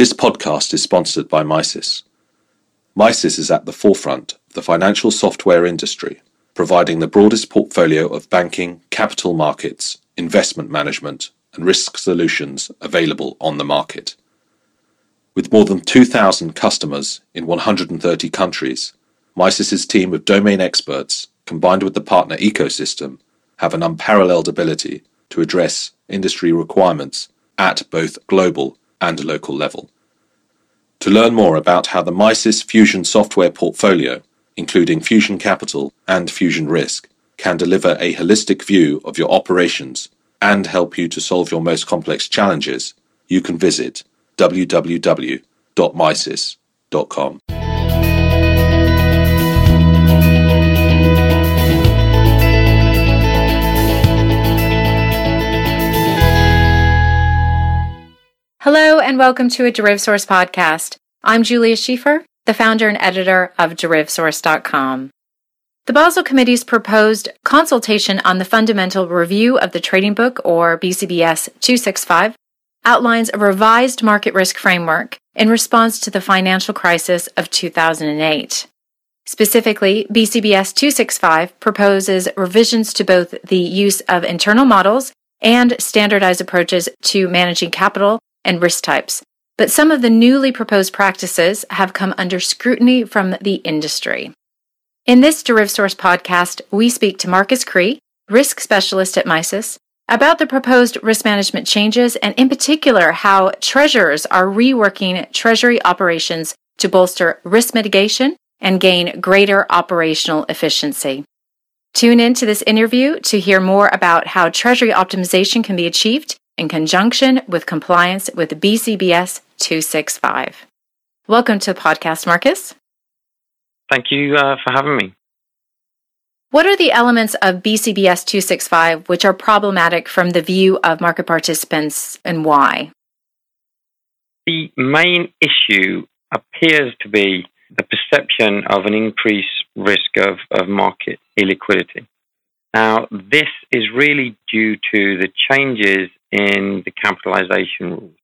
This podcast is sponsored by Misys. Misys is at the forefront of the financial software industry, providing the broadest portfolio of banking, capital markets, investment management, and risk solutions available on the market. With more than 2,000 customers in 130 countries, Misys' team of domain experts, combined with the partner ecosystem, have an unparalleled ability to address industry requirements at both global and local level. To learn more about how the Misys Fusion software portfolio, including Fusion Capital and Fusion Risk, can deliver a holistic view of your operations and help you to solve your most complex challenges, you can visit www.misys.com. Hello, and welcome to a DerivSource podcast. I'm Julia Schieffer, the founder and editor of DerivSource.com. The Basel Committee's proposed consultation on the Fundamental Review of the Trading Book, or BCBS 265, outlines a revised market risk framework in response to the financial crisis of 2008. Specifically, BCBS 265 proposes revisions to both the use of internal models and standardized approaches to managing capital and risk types. But some of the newly proposed practices have come under scrutiny from the industry. In this DerivSource podcast, we speak to Marcus Cree, risk specialist at Misys, about the proposed risk management changes and, in particular, how treasurers are reworking treasury operations to bolster risk mitigation and gain greater operational efficiency. Tune in to this interview to hear more about how treasury optimization can be achieved in conjunction with compliance with BCBS 265. Welcome to the podcast, Marcus. Thank you uh, for having me. What are the elements of BCBS 265 which are problematic from the view of market participants and why? The main issue appears to be the perception of an increased risk of, of market illiquidity. Now, this is really due to the changes in the capitalization rules,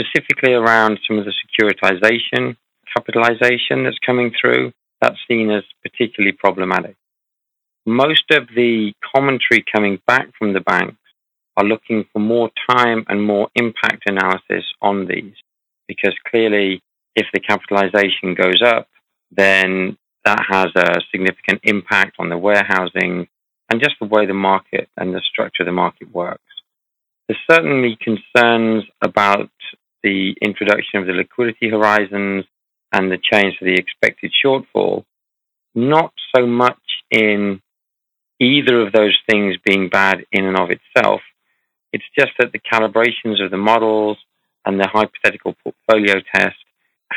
specifically around some of the securitization capitalization that's coming through. That's seen as particularly problematic. Most of the commentary coming back from the banks are looking for more time and more impact analysis on these, because clearly, if the capitalization goes up, then that has a significant impact on the warehousing and just the way the market and the structure of the market works. There's certainly concerns about the introduction of the liquidity horizons and the change to the expected shortfall, not so much in either of those things being bad in and of itself. It's just that the calibrations of the models and the hypothetical portfolio test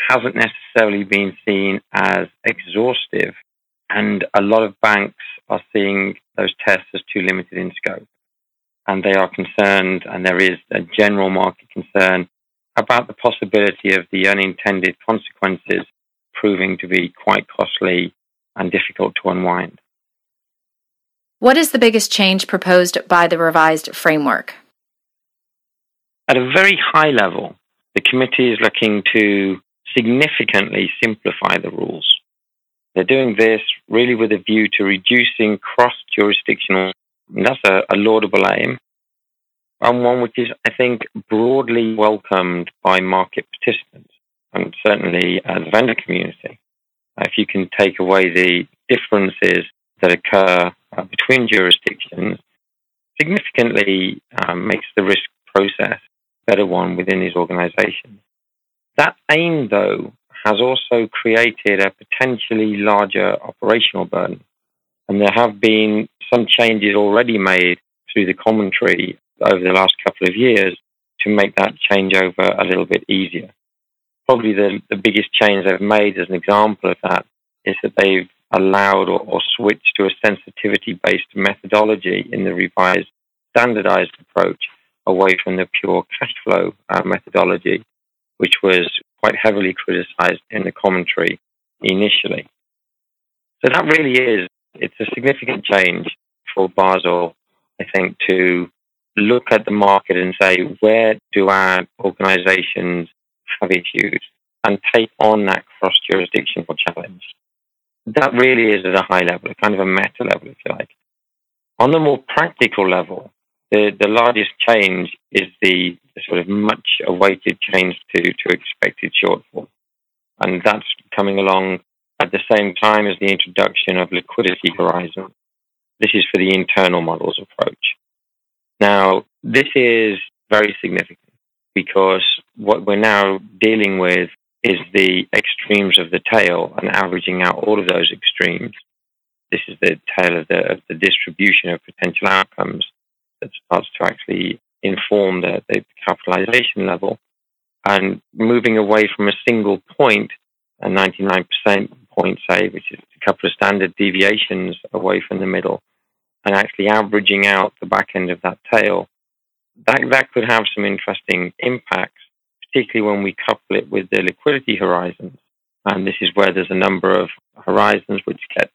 hasn't necessarily been seen as exhaustive. And a lot of banks are seeing those tests as too limited in scope and they are concerned, and there is a general market concern about the possibility of the unintended consequences proving to be quite costly and difficult to unwind. What is the biggest change proposed by the revised framework? At a very high level, the committee is looking to significantly simplify the rules. They're doing this really with a view to reducing cross jurisdictional that's a, a laudable aim, and one which is, I think, broadly welcomed by market participants and certainly uh, the vendor community. Uh, if you can take away the differences that occur uh, between jurisdictions, significantly um, makes the risk process a better one within these organizations. That aim, though, has also created a potentially larger operational burden. And there have been some changes already made through the commentary over the last couple of years to make that changeover a little bit easier. Probably the, the biggest change they've made as an example of that is that they've allowed or, or switched to a sensitivity based methodology in the revised standardized approach away from the pure cash flow uh, methodology, which was quite heavily criticized in the commentary initially. So that really is it's a significant change for Basel, I think, to look at the market and say, where do our organizations have issues and take on that cross jurisdictional challenge. That really is at a high level, a kind of a meta level, if you like. On the more practical level, the, the largest change is the, the sort of much awaited change to, to expected shortfall. And that's coming along at the same time as the introduction of liquidity horizon. This is for the internal models approach. Now, this is very significant because what we're now dealing with is the extremes of the tail and averaging out all of those extremes. This is the tail of the, of the distribution of potential outcomes that starts to actually inform the, the capitalization level and moving away from a single point, a 99% point, say, which is a couple of standard deviations away from the middle, and actually averaging out the back end of that tail, that, that could have some interesting impacts, particularly when we couple it with the liquidity horizons. And this is where there's a number of horizons which get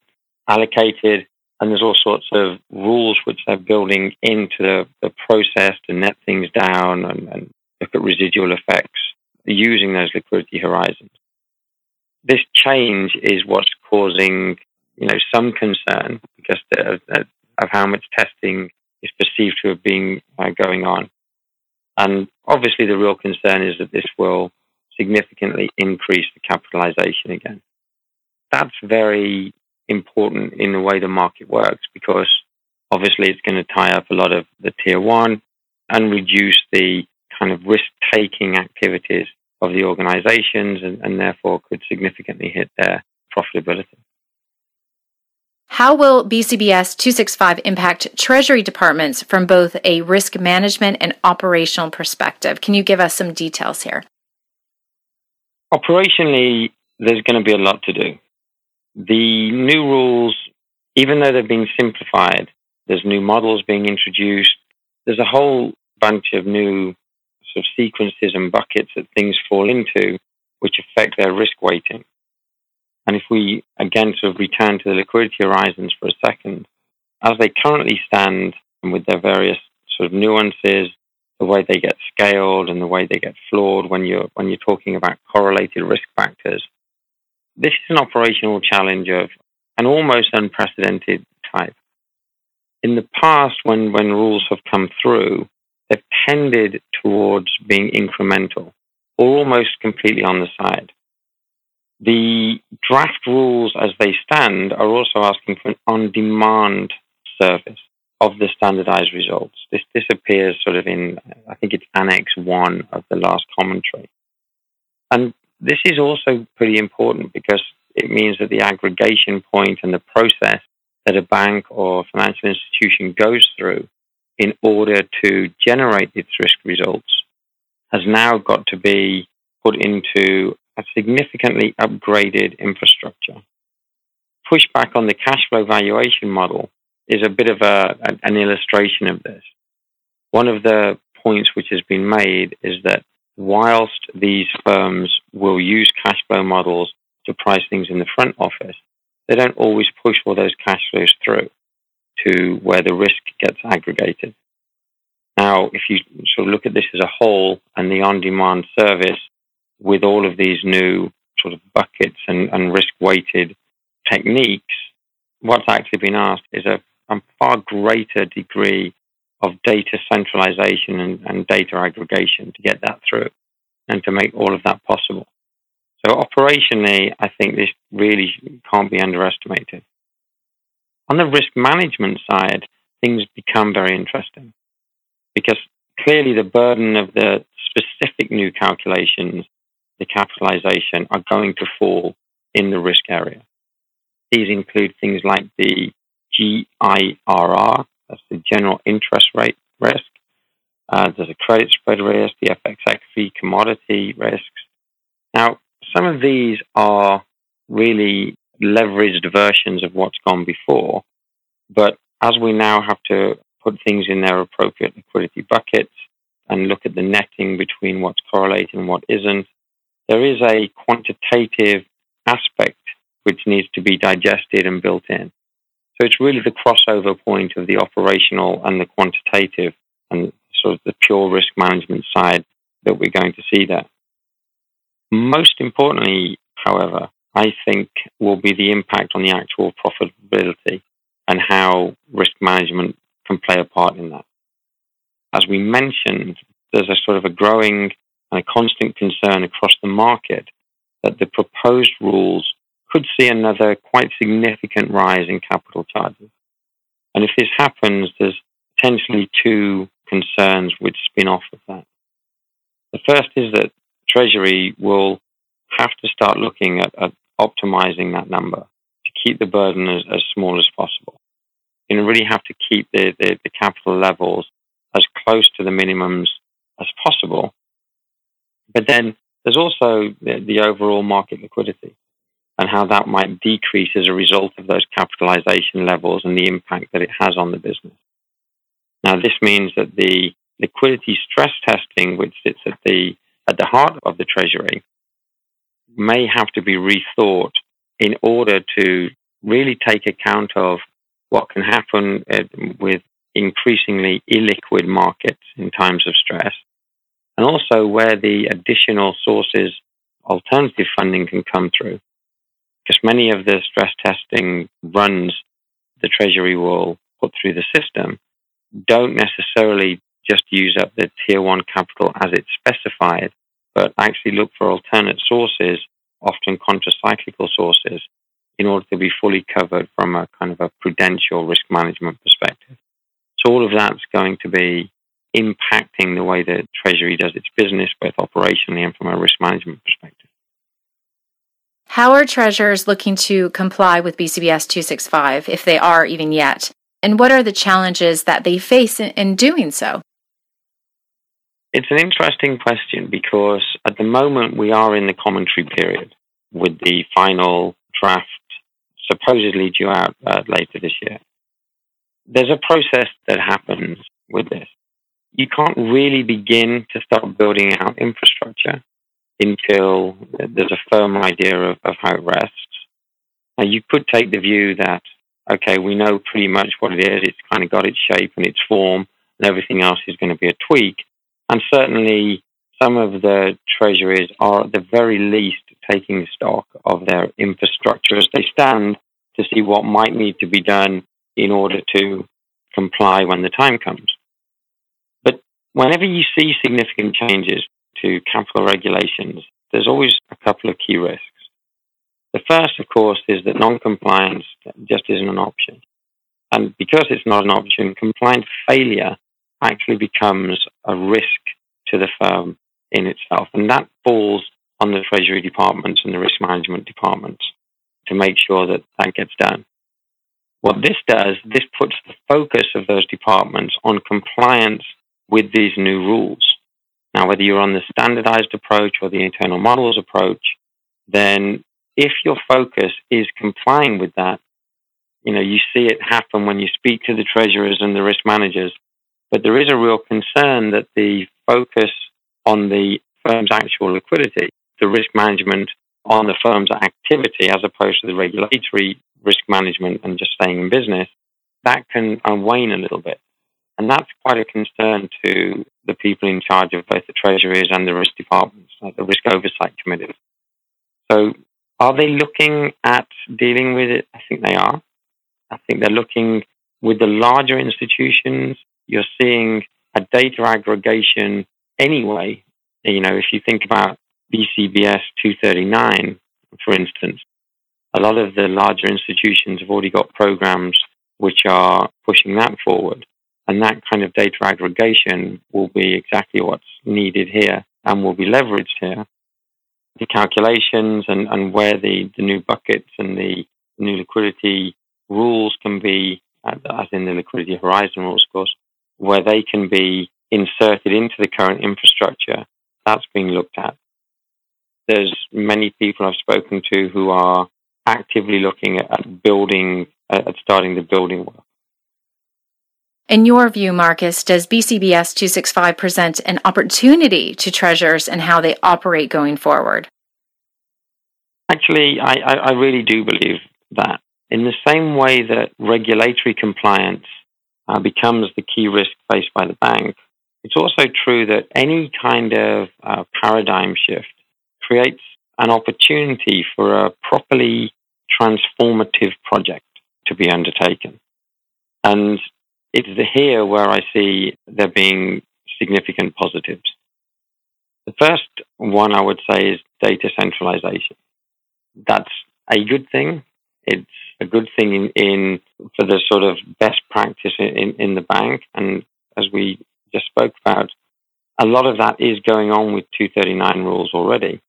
allocated, and there's all sorts of rules which they're building into the, the process to net things down and, and look at residual effects using those liquidity horizons. This change is what's causing, you know, some concern because of, of how much testing is perceived to have been uh, going on. And obviously, the real concern is that this will significantly increase the capitalization again. That's very important in the way the market works because obviously it's going to tie up a lot of the tier one and reduce the kind of risk taking activities of the organizations and, and therefore could significantly hit their profitability. How will BCBS 265 impact Treasury departments from both a risk management and operational perspective? Can you give us some details here? Operationally, there's going to be a lot to do. The new rules, even though they're being simplified, there's new models being introduced, there's a whole bunch of new of sequences and buckets that things fall into which affect their risk weighting. And if we again sort of return to the liquidity horizons for a second, as they currently stand and with their various sort of nuances, the way they get scaled and the way they get floored when you're when you're talking about correlated risk factors, this is an operational challenge of an almost unprecedented type. In the past, when, when rules have come through, they've tended towards being incremental or almost completely on the side. The draft rules as they stand are also asking for an on demand service of the standardized results. This, this appears sort of in, I think it's Annex 1 of the last commentary. And this is also pretty important because it means that the aggregation point and the process that a bank or financial institution goes through in order to generate its risk results has now got to be put into a significantly upgraded infrastructure. Pushback on the cash flow valuation model is a bit of a, an illustration of this. One of the points which has been made is that whilst these firms will use cash flow models to price things in the front office, they don't always push all those cash flows through to where the risk gets aggregated. Now, if you sort of look at this as a whole and the on demand service with all of these new sort of buckets and, and risk weighted techniques, what's actually been asked is a, a, far greater degree of data centralization and, and data aggregation to get that through and to make all of that possible. So operationally, I think this really can't be underestimated. On the risk management side, things become very interesting because clearly the burden of the specific new calculations, the capitalization, are going to fall in the risk area. These include things like the GIRR, that's the general interest rate risk. Uh, there's a credit spread risk, the FX equity commodity risks. Now, some of these are really leveraged versions of what's gone before. But as we now have to put things in their appropriate liquidity buckets and look at the netting between what's correlated and what isn't, there is a quantitative aspect which needs to be digested and built in. So it's really the crossover point of the operational and the quantitative and sort of the pure risk management side that we're going to see there. Most importantly, however, I think will be the impact on the actual profitability and how risk management can play a part in that. As we mentioned, there's a sort of a growing and a constant concern across the market that the proposed rules could see another quite significant rise in capital charges. And if this happens, there's potentially two concerns which spin off of that. The first is that Treasury will have to start looking at, at optimizing that number to keep the burden as, as small as possible. You really have to keep the, the, the capital levels as close to the minimums as possible. But then there's also the, the overall market liquidity and how that might decrease as a result of those capitalization levels and the impact that it has on the business. Now, this means that the liquidity stress testing, which sits at the at the heart of the Treasury, may have to be rethought in order to really take account of what can happen uh, with increasingly illiquid markets in times of stress, and also where the additional sources, alternative funding can come through. Because many of the stress testing runs the Treasury will put through the system don't necessarily just use up the tier one capital as it's specified, but actually look for alternate sources, often contracyclical sources, in order to be fully covered from a kind of a prudential risk management perspective. So all of that's going to be impacting the way that Treasury does its business, both operationally and from a risk management perspective. How are treasurers looking to comply with BCBS 265 if they are even yet? And what are the challenges that they face in, in doing so? It's an interesting question because at the moment we are in the commentary period with the final draft supposedly due out uh, later this year. There's a process that happens with this. You can't really begin to start building out infrastructure until there's a firm idea of, of how it rests. Now, you could take the view that, okay, we know pretty much what it is, it's kind of got its shape and its form, and everything else is going to be a tweak. And certainly, some of the treasuries are at the very least taking stock of their infrastructure as they stand to see what might need to be done in order to comply when the time comes. But whenever you see significant changes, to capital regulations, there's always a couple of key risks. The first, of course, is that non-compliance just isn't an option. And because it's not an option, compliance failure actually becomes a risk to the firm in itself. And that falls on the Treasury departments and the risk management departments to make sure that that gets done. What this does, this puts the focus of those departments on compliance with these new rules. Now, whether you're on the standardized approach or the internal models approach, then if your focus is complying with that, you know, you see it happen when you speak to the treasurers and the risk managers. But there is a real concern that the focus on the firm's actual liquidity, the risk management on the firm's activity as opposed to the regulatory risk management and just staying in business, that can wane a little bit. And that's quite a concern to the people in charge of both the treasuries and the risk departments, like the risk oversight committees. So, are they looking at dealing with it? I think they are. I think they're looking with the larger institutions. You're seeing a data aggregation anyway. You know, if you think about BCBS 239, for instance, a lot of the larger institutions have already got programs which are pushing that forward. And that kind of data aggregation will be exactly what's needed here and will be leveraged here. The calculations and, and where the, the new buckets and the new liquidity rules can be, uh, as in the liquidity horizon rules, of course, where they can be inserted into the current infrastructure, that's being looked at. There's many people I've spoken to who are actively looking at building, at starting the building work. In your view, Marcus, does BCBS 265 present an opportunity to treasurers and how they operate going forward? Actually, I, I really do believe that. In the same way that regulatory compliance uh, becomes the key risk faced by the bank, it's also true that any kind of uh, paradigm shift creates an opportunity for a properly transformative project to be undertaken. And it's here where I see there being significant positives. The first one I would say is data centralization. That's a good thing. It's a good thing in, in for the sort of best practice in, in the bank. And as we just spoke about, a lot of that is going on with 239 rules already.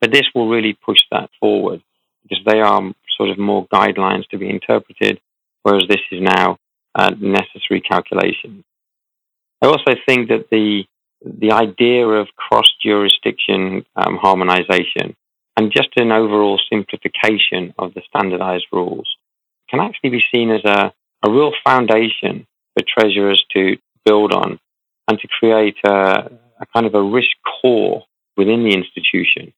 But this will really push that forward because they are sort of more guidelines to be interpreted, whereas this is now a necessary calculation. I also think that the the idea of cross jurisdiction um, harmonization and just an overall simplification of the standardized rules can actually be seen as a, a real foundation for treasurers to build on and to create a, a kind of a risk core within the institution.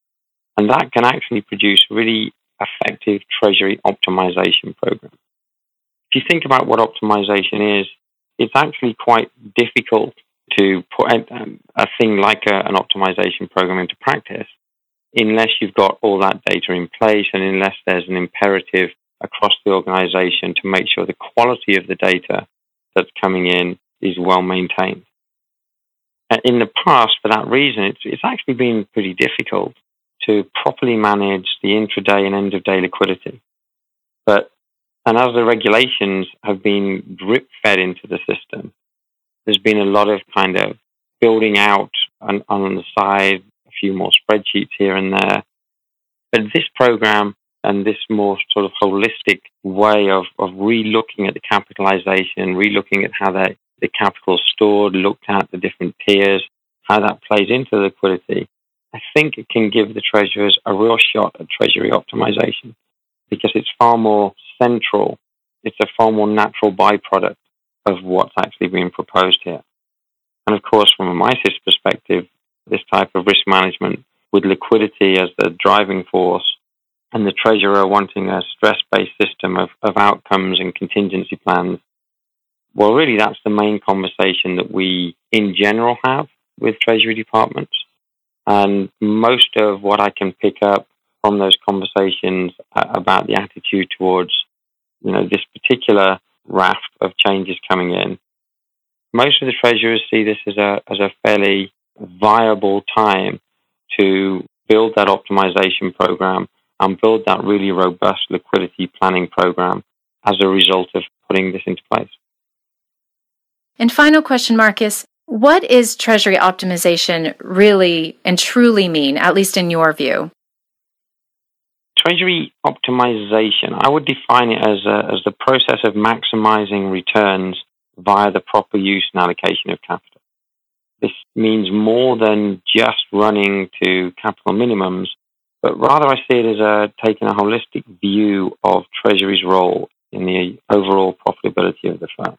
And that can actually produce really effective treasury optimization programs. If you think about what optimization is, it's actually quite difficult to put a, a thing like a, an optimization program into practice unless you've got all that data in place and unless there's an imperative across the organization to make sure the quality of the data that's coming in is well maintained. Uh, in the past, for that reason, it's, it's actually been pretty difficult to properly manage the intraday and end of day liquidity. But, and as the regulations have been drip fed into the system, there's been a lot of kind of building out on, on the side, few more spreadsheets here and there. But this program and this more sort of holistic way of, of re-looking at the capitalization, re-looking at how the, the capital stored, looked at the different tiers, how that plays into liquidity, I think it can give the treasurers a real shot at treasury optimization because it's far more central. It's a far more natural byproduct of what's actually being proposed here. And of course, from a Misys perspective, this type of risk management with liquidity as the driving force and the treasurer wanting a stress based system of, of outcomes and contingency plans, well, really, that's the main conversation that we in general have with treasury departments. And most of what I can pick up from those conversations uh, about the attitude towards, you know, this particular raft of changes coming in, most of the treasurers see this as a as a fairly viable time to build that optimization program and build that really robust liquidity planning program as a result of putting this into place. And final question, Marcus. What is treasury optimization really and truly mean, at least in your view? Treasury optimization, I would define it as, a, as the process of maximizing returns via the proper use and allocation of capital. This means more than just running to capital minimums, but rather I see it as a, taking a holistic view of Treasury's role in the overall profitability of the firm.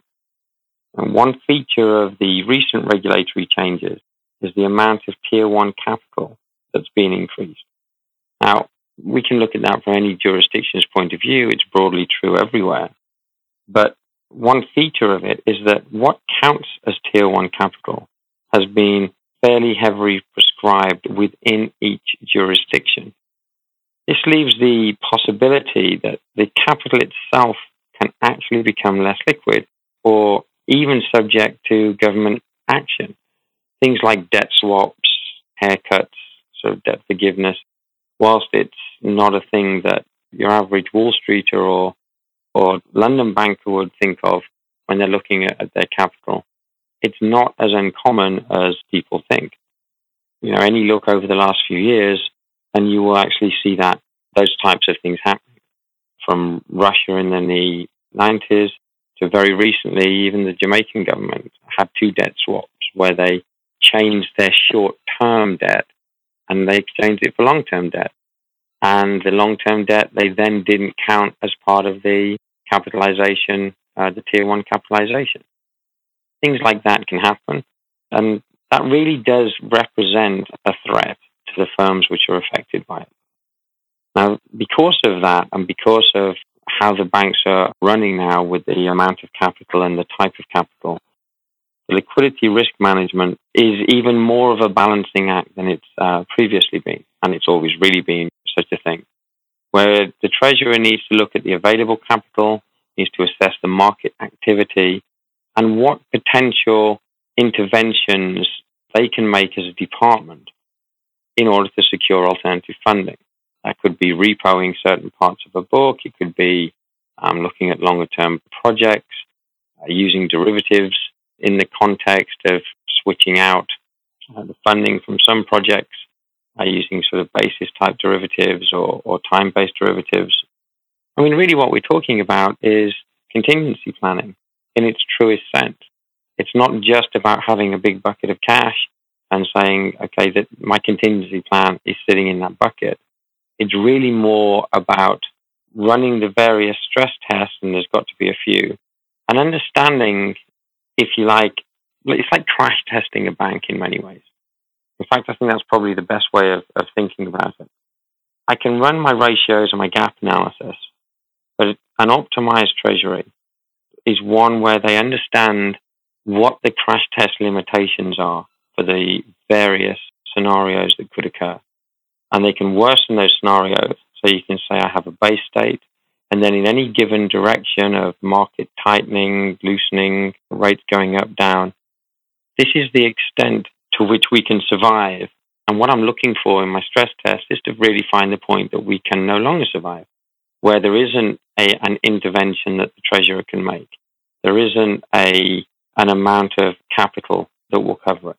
And one feature of the recent regulatory changes is the amount of tier one capital that's been increased. Now, we can look at that from any jurisdiction's point of view. It's broadly true everywhere. But one feature of it is that what counts as tier one capital has been fairly heavily prescribed within each jurisdiction. This leaves the possibility that the capital itself can actually become less liquid or even subject to government action. Things like debt swaps, haircuts, sort of debt forgiveness, whilst it's not a thing that your average Wall Streeter or or London banker would think of when they're looking at, at their capital, it's not as uncommon as people think. You know, any look over the last few years, and you will actually see that those types of things happening. From Russia in the 90s to very recently, even the Jamaican government had two debt swaps where they changed their short term debt and they exchanged it for long term debt. And the long term debt they then didn't count as part of the capitalization, uh, the tier one capitalization. Things like that can happen. And that really does represent a threat to the firms which are affected by it. Now, because of that, and because of how the banks are running now with the amount of capital and the type of capital, the liquidity risk management is even more of a balancing act than it's uh, previously been, and it's always really been such a thing, where the treasurer needs to look at the available capital, needs to assess the market activity, and what potential interventions they can make as a department in order to secure alternative funding. That could be repoing certain parts of a book. It could be um, looking at longer term projects, uh, using derivatives in the context of switching out uh, the funding from some projects, uh, using sort of basis type derivatives or, or time based derivatives. I mean, really, what we're talking about is contingency planning in its truest sense. It's not just about having a big bucket of cash and saying, okay, that my contingency plan is sitting in that bucket. It's really more about running the various stress tests, and there's got to be a few, and understanding, if you like, it's like crash testing a bank in many ways. In fact, I think that's probably the best way of, of thinking about it. I can run my ratios and my gap analysis, but an optimized treasury is one where they understand what the crash test limitations are for the various scenarios that could occur. And they can worsen those scenarios. So you can say, I have a base state, and then in any given direction of market tightening, loosening, rates going up, down, this is the extent to which we can survive. And what I'm looking for in my stress test is to really find the point that we can no longer survive, where there isn't a, an intervention that the treasurer can make. There isn't a, an amount of capital that will cover it.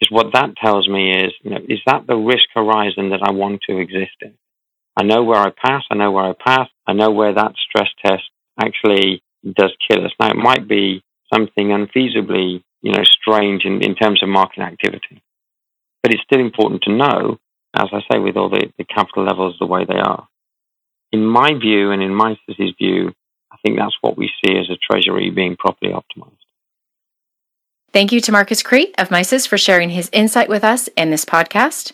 Because what that tells me is, you know, is that the risk horizon that I want to exist in? I know where I pass. I know where I pass. I know where that stress test actually does kill us. Now, it might be something unfeasibly, you know, strange in, in terms of market activity. But it's still important to know, as I say, with all the, the capital levels the way they are. In my view and in Misys's view, I think that's what we see as a treasury being properly optimized. Thank you to Marcus Cree of Misys for sharing his insight with us in this podcast.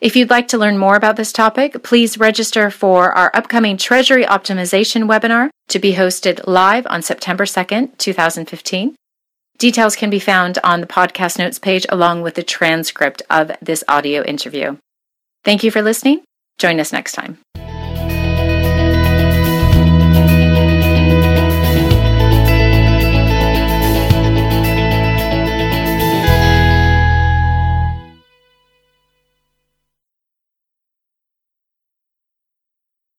If you'd like to learn more about this topic, please register for our upcoming Treasury Optimization webinar to be hosted live on September 2nd, 2015. Details can be found on the podcast notes page along with the transcript of this audio interview. Thank you for listening. Join us next time.